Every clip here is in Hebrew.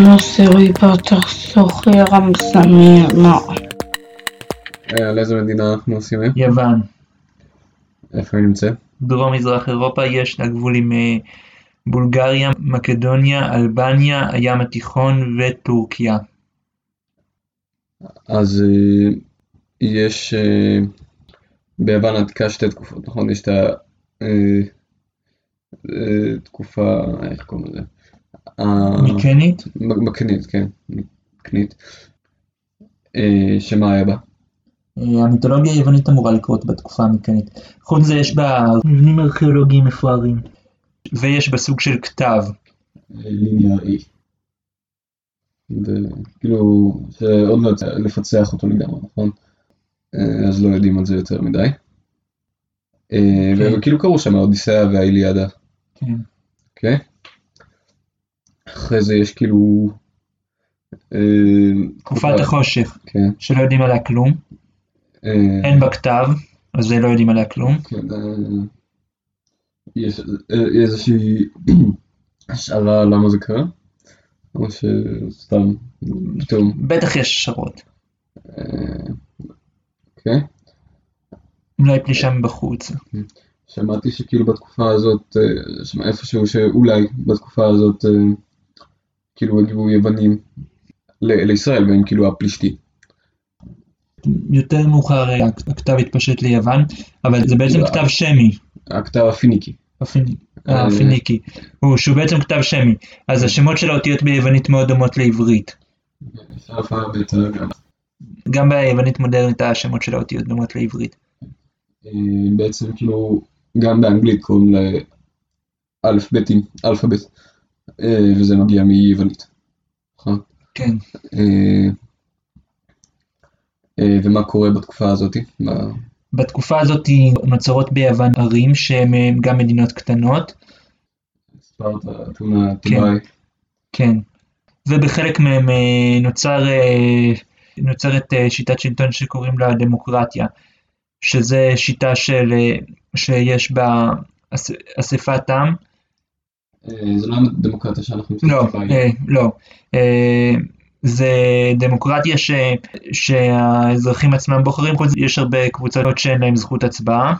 נוסרי פתח סוחר המסמר אה, על איזה מדינה אנחנו עושים היום? יוון. איפה היא נמצאת? דרום מזרח אירופה יש לה גבול עם אה, בולגריה, מקדוניה, אלבניה, הים התיכון וטורקיה. אז אה, יש ביוון העתיקה שתי תקופות, נכון? יש את התקופה, איך קוראים לזה? מיקנית? מקנית, כן, מקנית. אה, שמה היה בה? אה, המיתולוגיה היוונית אמורה לקרות בתקופה המיקנית. חוץ מזה יש בה מבנים ארכיאולוגיים מפוארים. ויש בה סוג של כתב. ליניארי. וכאילו, שעוד לא יצא לפצח אותו לגמרי, נכון? אה, אז לא יודעים על זה יותר מדי. כן. וכאילו קראו שם האודיסאה והאיליאדה, כן. אוקיי? אחרי זה יש כאילו... אה, תקופת החושך, כן. שלא יודעים עליה כלום. אה, אין בה כתב, אז לא יודעים עליה כלום. כן, אה, יש איזושהי השערה למה זה קרה? או שסתם פתאום, בטח יש השערות. אה, אוקיי. אולי פלישה מבחוץ. שמעתי שכאילו בתקופה הזאת, איפשהו שאולי בתקופה הזאת, כאילו הגיעו יוונים לישראל והם כאילו הפלישתי. יותר מאוחר אה, הכתב התפשט ליוון, אבל זה בעצם לא. כתב שמי. הכתב הפיניקי. הפיני- אה. הפיניקי. הוא שהוא בעצם כתב שמי. אז השמות של האותיות ביוונית מאוד דומות לעברית. גם. ביוונית מודרנית השמות של האותיות דומות לעברית. אה, בעצם כאילו גם באנגלית קוראים לאלף-ביתים, אלפאבית, אה, וזה מגיע מיוונית. נכון? כן. אה, אה, ומה קורה בתקופה הזאתי? מה- בתקופה הזאת נוצרות ביוון ערים שהן אה, גם מדינות קטנות. ספרטה, אתונה, תיבאי. כן. ובחלק מהם אה, נוצר, אה, נוצרת אה, שיטת שלטון שקוראים לה דמוקרטיה, שזה שיטה של, אה, שיש בה אס- אספת עם, אה, זה לא דמוקרטיה שאנחנו לא, מסתכלים בה. אה, לא, אה, זה דמוקרטיה ש, שהאזרחים עצמם בוחרים, יש הרבה קבוצות שאין להם זכות הצבעה,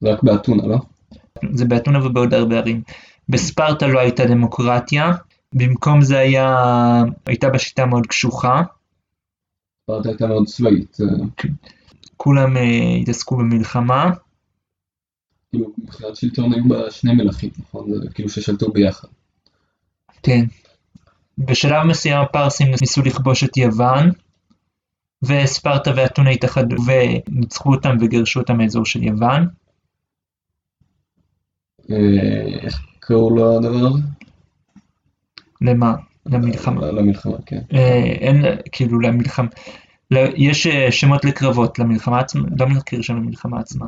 זה רק באתונה, לא? זה באתונה ובעוד הרבה ערים. בספרטה לא הייתה דמוקרטיה, במקום זה היה, הייתה בה שיטה מאוד קשוחה, ספרטה הייתה מאוד צבאית. כולם התעסקו במלחמה, כאילו מבחינת שלטון היו בה שני מלכים, נכון? זה כאילו ששלטו ביחד. כן. בשלב מסוים הפרסים ניסו לכבוש את יוון, וספרטה ואתונה התאחדו וניצחו אותם וגירשו אותם מאזור של יוון. אה, איך קראו לדבר הזה? למה? למלחמה. למלחמה, כן. אה, אין, כאילו למלחמה. יש אה, שמות לקרבות למלחמה עצמה, לא מכיר שם למלחמה עצמה.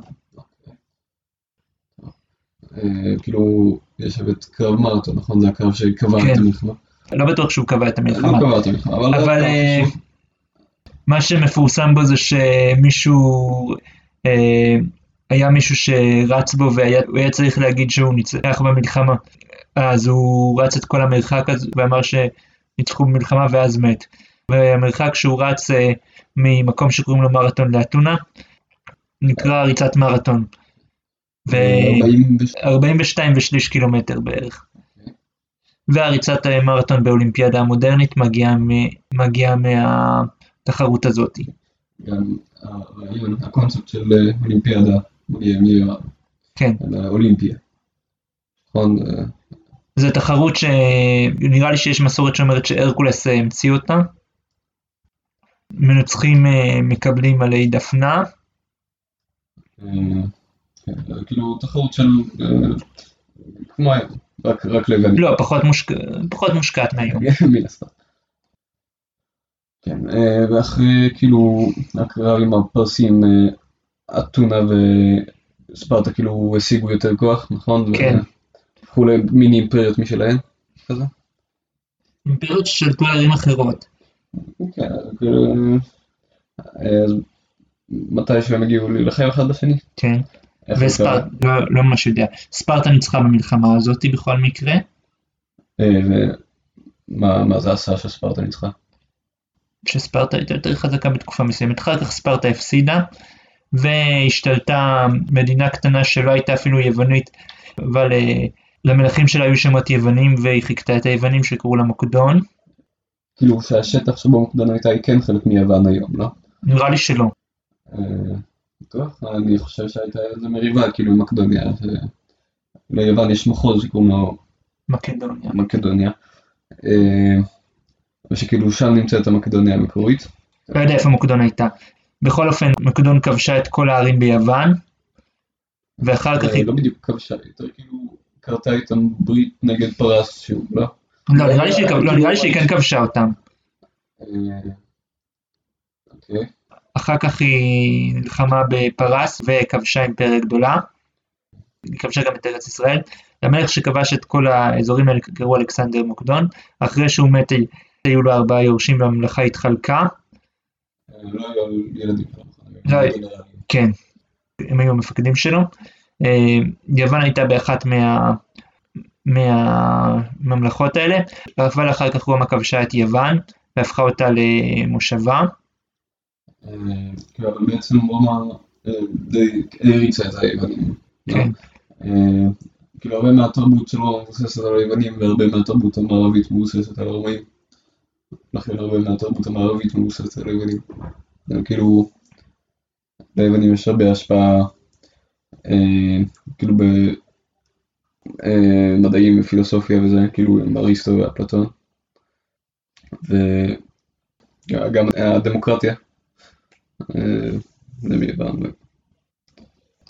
אה, כאילו, יש את קרב מרתון, נכון? זה הקרב שקבע כן. את המלחמה. לא בטוח שהוא קבע את לא המלחמה. קבע את המלחמה, אבל... אבל זה אה. מה שמפורסם בו זה שמישהו, אה, היה מישהו שרץ בו והיה הוא היה צריך להגיד שהוא ניצח במלחמה, אז הוא רץ את כל המרחק הזה ואמר שניצחו במלחמה ואז מת. והמרחק שהוא רץ ממקום שקוראים לו מרתון לאתונה, נקרא ריצת מרתון. ו... 42 42 ושליש קילומטר בערך. והריצת מרתון באולימפיאדה המודרנית מגיעה מ- מגיעה מהתחרות הזאת. גם הרעיון, הקונספט של אולימפיאדה מגיע כן, מהאולימפיה. נכון? אה, זו תחרות שנראה לי שיש מסורת שאומרת שהרקולס אה, המציא אותה. מנצחים אה, מקבלים עלי דפנה, כן, כאילו תחרות של... אה, כמו היום, רק רק לבנים. לא, פחות, מושק... פחות מושקעת מהיום. מן הסתם. כן, אה, ואחרי כאילו הקרב עם הפרסים, אה, אתונה וספרטה כאילו השיגו יותר כוח, נכון? כן. הפכו למיני אימפריות משלהם. כזה. אימפריות ששלטו על ערים אחרות. כן, כאילו, אז מתי שהם הגיעו להילחם אחד בשני? כן. וספרטה, לא, לא ממש יודע. ספרטה ניצחה במלחמה הזאת בכל מקרה. אה, מה, מה זה עשה שספרטה ניצחה? שספרטה הייתה יותר חזקה בתקופה מסוימת. אחר כך ספרטה הפסידה, והשתלטה מדינה קטנה שלא הייתה אפילו יוונית, אבל אה, למלכים שלה היו שמות יוונים, והיא חיכתה את היוונים שקראו לה מוקדון. כאילו שהשטח שבו מוקדון הייתה היא כן חלק מיוון היום, לא? נראה לי שלא. טוב, אני חושב שהייתה איזה מריבה כאילו מקדוניה. ליוון יש מחוז שקוראים לו מקדוניה. מקדוניה. אה, ושכאילו שם נמצאת המקדוניה המקורית. לא יודע איפה מקדון הייתה. בכל אופן, מקדון כבשה את כל הערים ביוון, ואחר כך אה, היא... לא בדיוק כבשה, יותר כאילו קרתה איתם ברית נגד פרס שהוא, לא? לא, נראה לי שהיא לא, כן כבשה אותם. אה, אוקיי. אחר כך היא נלחמה בפרס וכבשה אימפריה גדולה. היא כבשה גם את ארץ ישראל. המלך שכבש את כל האזורים האלה קראו אלכסנדר מוקדון. אחרי שהוא מת היו לו ארבעה יורשים והממלכה התחלקה. לא היו ילדים. לא, כן, הם היו המפקדים שלו. אה, יוון הייתה באחת מה... מהממלכות האלה, אבל אחר כך רומא כבשה את יוון והפכה אותה למושבה. אה, אבל בעצם רומא אה, די הריצה את היוונים. לא? כן. אה, כאילו הרבה מהתרבות של רומא מבוססת על היוונים והרבה מהתרבות המערבית מבוססת על הרומאים. לכן הרבה מהתרבות המערבית מבוססת על היוונים. כאילו, ליוונים יש הרבה השפעה, כאילו במדעים ופילוסופיה וזה, כאילו עם אריסטו ואפלטון. וגם הדמוקרטיה. אה, זה מיוון.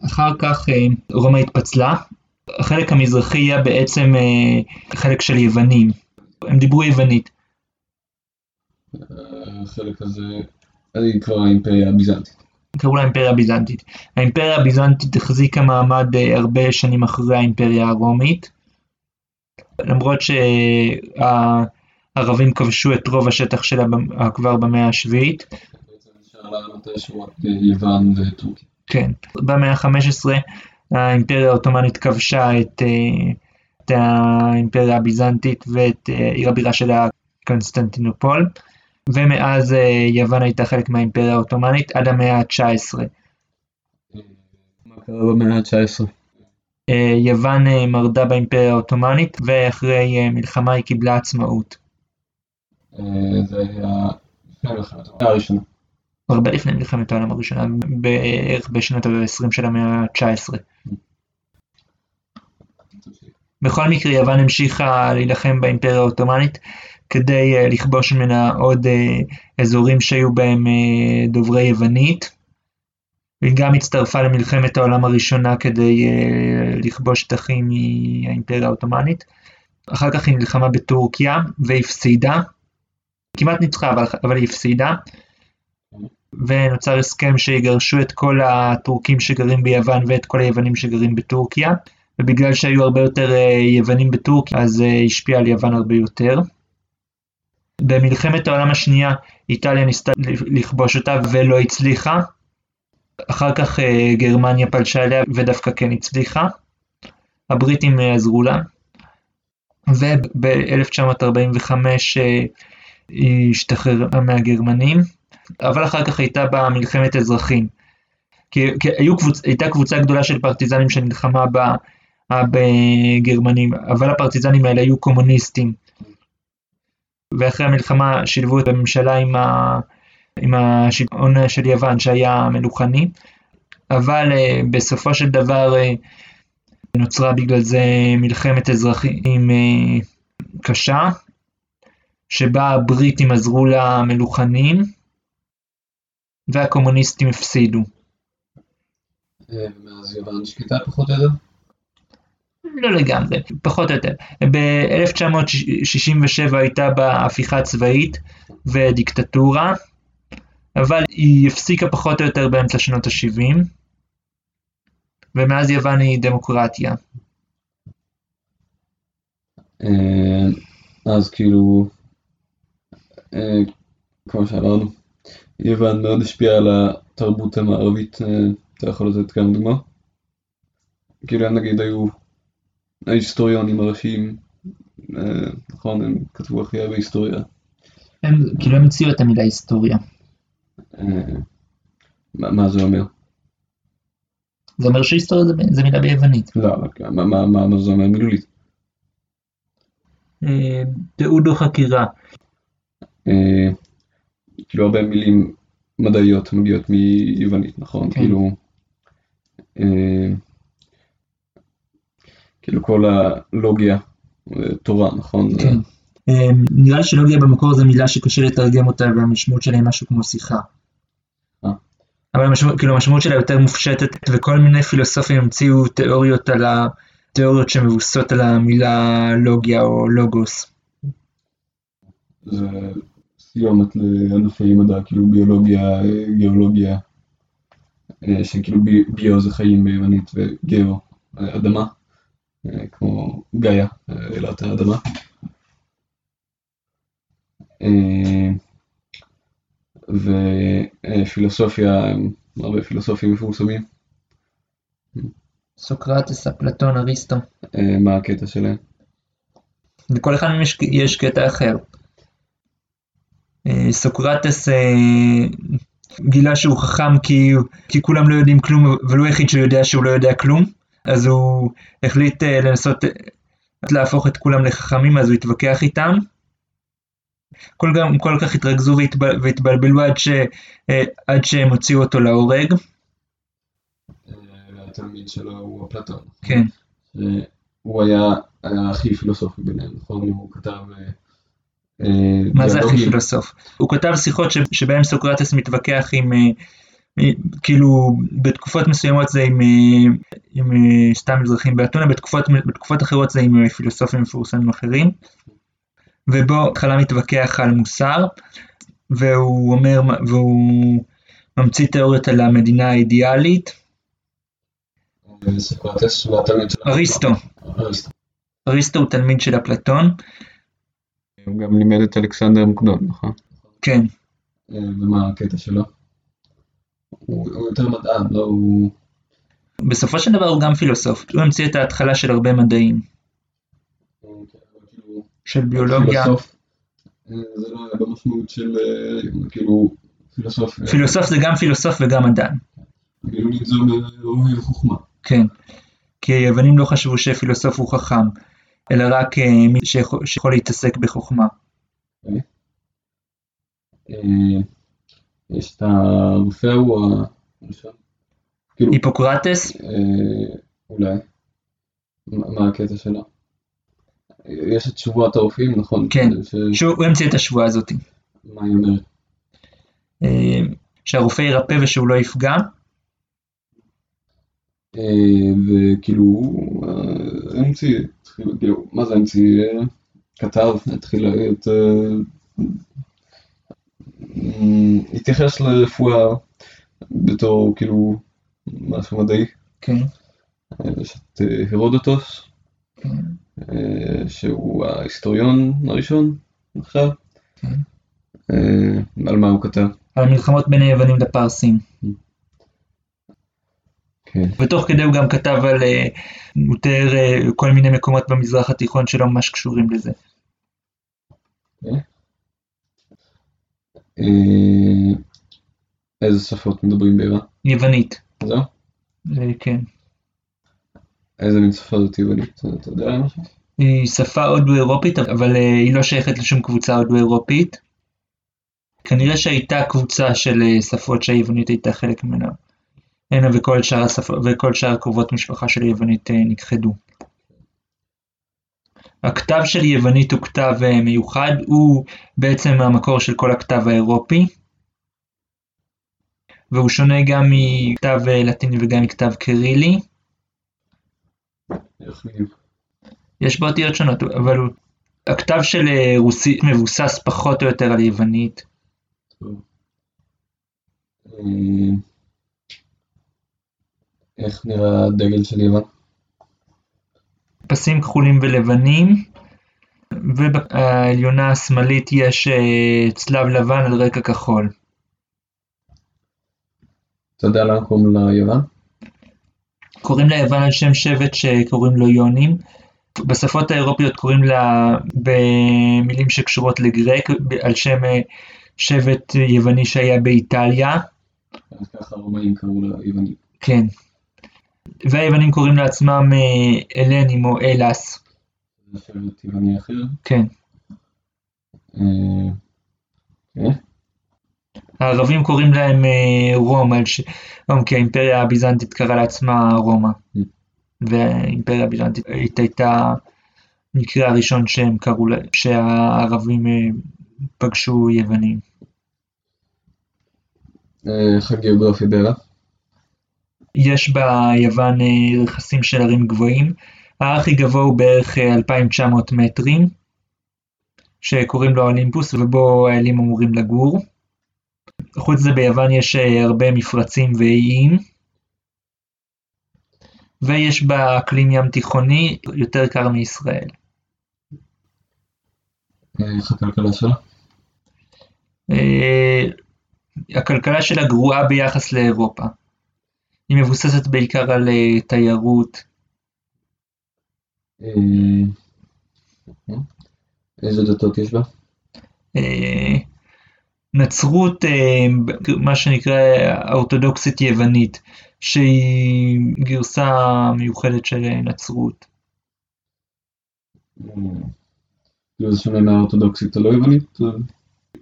אחר כך אה, רומא התפצלה. החלק המזרחי היה בעצם אה, חלק של יוונים. הם דיברו יוונית. החלק הזה, היא כבר האימפריה הביזנטית. קראו לה האימפריה הביזנטית. האימפריה הביזנטית החזיקה מעמד אה, הרבה שנים אחרי האימפריה הרומית. למרות שהערבים כבשו את רוב השטח שלה כבר במאה השביעית. מתישהו רק יוון וטורקיה. כן. במאה ה-15 האימפריה העות'מאנית כבשה את, אה, את האימפריה הביזנטית ואת אה, עיר הבירה שלה קונסטנטינופול, ומאז אה, יוון הייתה חלק מהאימפריה העות'מאנית עד המאה ה-19. מה קרה במאה ה-19? אה, יוון אה, מרדה באימפריה העות'מאנית ואחרי אה, מלחמה היא קיבלה עצמאות. אה, זה היה הראשונה. הרבה לפני מלחמת העולם הראשונה, בערך בשנות ה-20 של המאה ה-19. בכל מקרה יוון המשיכה להילחם באימפריה העות'מאנית כדי אה, לכבוש ממנה עוד אה, אזורים שהיו בהם אה, דוברי יוונית. היא גם הצטרפה למלחמת העולם הראשונה כדי לכבוש שטחים מהאימפריה העות'מאנית. אחר כך היא נלחמה בטורקיה והפסידה. כמעט ניצחה אבל היא הפסידה. ונוצר הסכם שיגרשו את כל הטורקים שגרים ביוון ואת כל היוונים שגרים בטורקיה. ובגלל שהיו הרבה יותר אה, יוונים בטורקיה, אז אה, השפיע על יוון הרבה יותר. במלחמת העולם השנייה איטליה ניסתה לכבוש אותה ולא הצליחה. אחר כך אה, גרמניה פלשה אליה ודווקא כן הצליחה. הבריטים עזרו לה. וב-1945 אה, היא השתחררה מהגרמנים, אבל אחר כך הייתה בה מלחמת אזרחים. כי, כי היו קבוצ, הייתה קבוצה גדולה של פרטיזנים שנלחמה בגרמנים, אבל הפרטיזנים האלה היו קומוניסטים. ואחרי המלחמה שילבו את הממשלה עם, עם השלטון של יוון שהיה מלוכני, אבל uh, בסופו של דבר uh, נוצרה בגלל זה מלחמת אזרחים uh, קשה, שבה הבריטים עזרו למלוכנים והקומוניסטים הפסידו. מאז יוון שקטה פחות או יותר? לא לגמרי, פחות או יותר. ב-1967 הייתה בה הפיכה צבאית ודיקטטורה, אבל היא הפסיקה פחות או יותר באמצע שנות ה-70, ומאז יוון היא דמוקרטיה. אז כאילו, כמו שאמרנו, יוון מאוד השפיעה על התרבות המערבית, אה, אתה יכול לתת כמה דוגמא? כאילו הם נגיד היו ההיסטוריונים הראשיים, אה, נכון? הם כתבו הכי הרבה היסטוריה. הם, כאילו הם המציאו את המילה היסטוריה. אה, מה מה זה אומר? זה אומר שהיסטוריה זה, זה מילה ביוונית. לא, אבל מה- מה- מה מה זה אומר מילולית? תיעוד או חקירה. כאילו הרבה מילים מדעיות מגיעות מיוונית, נכון? כן. כאילו, אה, כאילו כל הלוגיה, אה, תורה, נכון? זה- כן. אה, נראה לי שלוגיה במקור זו מילה שקשה לתרגם אותה והמשמעות שלה היא משהו כמו שיחה. אה. אבל המשמעות, כאילו המשמעות שלה יותר מופשטת וכל מיני פילוסופים המציאו תיאוריות על התיאוריות שמבוססות על המילה לוגיה או לוגוס. זה סיומת לענפי מדע, כאילו ביולוגיה, גיאולוגיה, אה, שכאילו בי- ביו זה חיים ביוונית וגאו, אה, אדמה, אה, כמו גאיה, אלת האדמה. ופילוסופיה, הרבה פילוסופים מפורסמים, סוקרטס, אפלטון, אריסטו. מה הקטע שלהם? לכל אחד מהם יש, יש קטע אחר. אה, סוקרטס אה, גילה שהוא חכם כי, כי כולם לא יודעים כלום, אבל הוא היחיד שיודע שהוא לא יודע כלום, אז הוא החליט אה, לנסות להפוך את כולם לחכמים, אז הוא התווכח איתם. כל, גם, כל כך התרכזו והתבל, והתבלבלו עד, ש, עד שהם הוציאו אותו להורג. התלמיד שלו הוא אפלטון. כן, הוא היה היה הכי פילוסופי ביניהם, נכון? הוא כתב... אה, מה זה הכי. פילוסוף? הוא כתב שיחות ש, שבהם סוקרטס מתווכח עם, אה, כאילו בתקופות מסוימות זה עם, אה, עם סתם אזרחים באתונה, בתקופות, בתקופות אחרות זה עם פילוסופים מפורסמים אחרים, ובו התחלה מתווכח על מוסר, והוא אומר, והוא ממציא תיאוריות על המדינה האידיאלית, אריסטו. אריסטו הוא תלמיד של אפלטון, הוא גם לימד את אלכסנדר מוקדון, נכון? כן, אה, ומה הקטע שלו? הוא הוא יותר מדען, לא הוא... בסופו של דבר הוא גם פילוסוף, הוא המציא את ההתחלה של הרבה מדעים, הוא כאילו של ביולוגיה, פילוסוף. אה, זה לא היה במשמעות של אה, כאילו פילוסוף. אה, פילוסוף זה גם פילוסוף וגם מדען, אומר אוהב חוכמה. כן. כי היוונים לא חשבו שפילוסוף הוא חכם, אלא רק אה, מי שיכול, שיכול להתעסק בחוכמה. אה, יש את הרופא הוא הראשון. כאילו, היפוקרטס, אה, אולי. מה מה הקטע שלו? יש את שבועת הרופאים, נכון? כן. ש- שהוא המציא את השבועה הזאת, מה היא אומרת? אה, שהרופא ירפא ושהוא לא יפגע, אה, וכאילו, אה, התחיל- כאילו, מה זה? אה, כתב, התחיל את... אה, אה, התייחס לרפואה בתור כאילו משהו מדעי. כן, אה, יש את אה, הרודוטוס, כן, אה, שהוא ההיסטוריון הראשון עכשיו. כן. אה, על מה הוא כתב? על המלחמות בין היוונים לפרסים. כן. ותוך כדי הוא גם כתב על, אה, הוא תיאר אה, כל מיני מקומות במזרח התיכון שלא ממש קשורים לזה. אה, איזה שפות מדברים ביוון? יוונית, זהו? אה, כן. איזה מין שפה זאת יוונית? אתה יודע משהו? היא שפה הודו-אירופית, אבל אה, היא לא שייכת לשום קבוצה הודו-אירופית. כנראה שהייתה קבוצה של אה, שפות שהיוונית הייתה חלק ממנה. הנה וכל שאר, השפ... וכל שאר קרובות משפחה של יוונית אה, נכחדו. הכתב של יוונית הוא כתב אה, מיוחד, הוא בעצם המקור של כל הכתב האירופי. והוא שונה גם מכתב אה, לטיני וגם מכתב קרילי. יש בו אותיות שונות, אבל הוא- הכתב של רוסית מבוסס פחות או יותר על יוונית. איך נראה הדגל של יוון? פסים כחולים ולבנים, ובעליונה השמאלית יש אה, צלב לבן על רקע כחול. אתה יודע למה קוראים לה יוון? קוראים ליוון על שם שבט שקוראים לו יונים, בשפות האירופיות קוראים לה במילים שקשורות לגרק, על שם אה, שבט יווני שהיה באיטליה, אז ככה הרומאים קראו ליוונים. כן. והיוונים קוראים לעצמם אה, אלנים או אלאס, זה שבט יווני אחר. כן. אה, כן. הערבים קוראים להם אה, רום, כי האימפריה הביזנטית קראה לעצמה רומא. Mm. והאימפריה הביזנטית הייתה המקרה הראשון שהם קראו, שהערבים פגשו יוונים. איך הגיאוגרפיה באלה? יש ביוון אה, רכסים של הרים גבוהים, ההר הכי גבוה הוא בערך אה, 2,900 מטרים, שקוראים לו אולימפוס ובו האלים אמורים לגור. חוץ מזה ביוון יש אה, הרבה מפרצים ואיים, ויש בה אקלים ים תיכוני יותר קר מישראל. אה, איך הכלכלה שלה? אה, הכלכלה שלה גרועה ביחס לאירופה. היא מבוססת בעיקר על אה, תיירות, אה, אה, איזה דתות יש בה? נצרות, מה שנקרא האורתודוקסית יוונית, שהיא גרסה מיוחדת של נצרות. כאילו זה שונה מהאורתודוקסית הלא יוונית?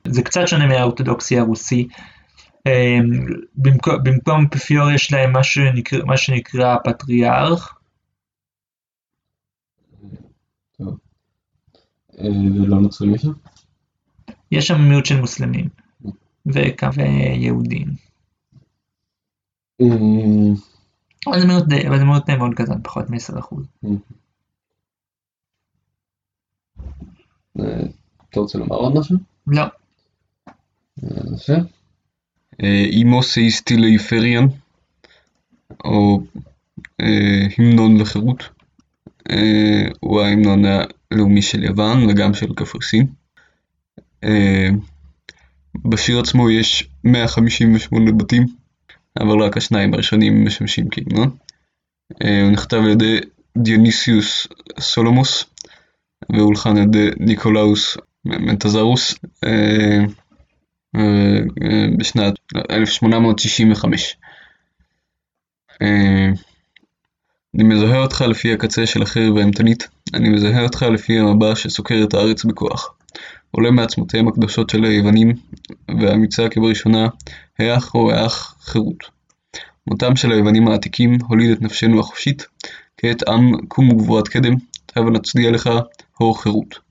זה קצת שונה מהאורתודוקסי הרוסי. אה, במקום, במקום אפיפיור יש להם מה שנקרא, מה שנקרא פטריארך, טוב. אה, ולא נוצרים שם? יש שם מיעוט של מוסלמים וכמה יהודים. אה, אבל זה מיעוט, די- אבל זה מיעוט מאוד קטן, פחות מ-10%. אה, אתה רוצה לומר עוד משהו? לא, אה, יפה. אימוס איסטילי פריאן, או אה, המנון לחירות. אה, הוא ההמנון הלאומי של יוון וגם של קפריסין. אה, בשיר עצמו יש 158 בתים, אבל רק השניים הראשונים משמשים כהמנון. אה, הוא נכתב על ידי דיוניסיוס סולומוס והולחן על ידי ניקולאוס מנטזרוס אה, אה, בשנת 1865. אה, אני מזהה אותך לפי הקצה של החרב האימתנית, אני מזהה אותך לפי המבט שסוקר את הארץ בכוח. עולה מעצמותיהם הקדושות של היוונים, והאמיצה כבראשונה, היאח הו היאח חירות. מותם של היוונים העתיקים הוליד את נפשנו החופשית, כעת עם קום וגבורת קדם, הבה נצדיע לך, הור חירות.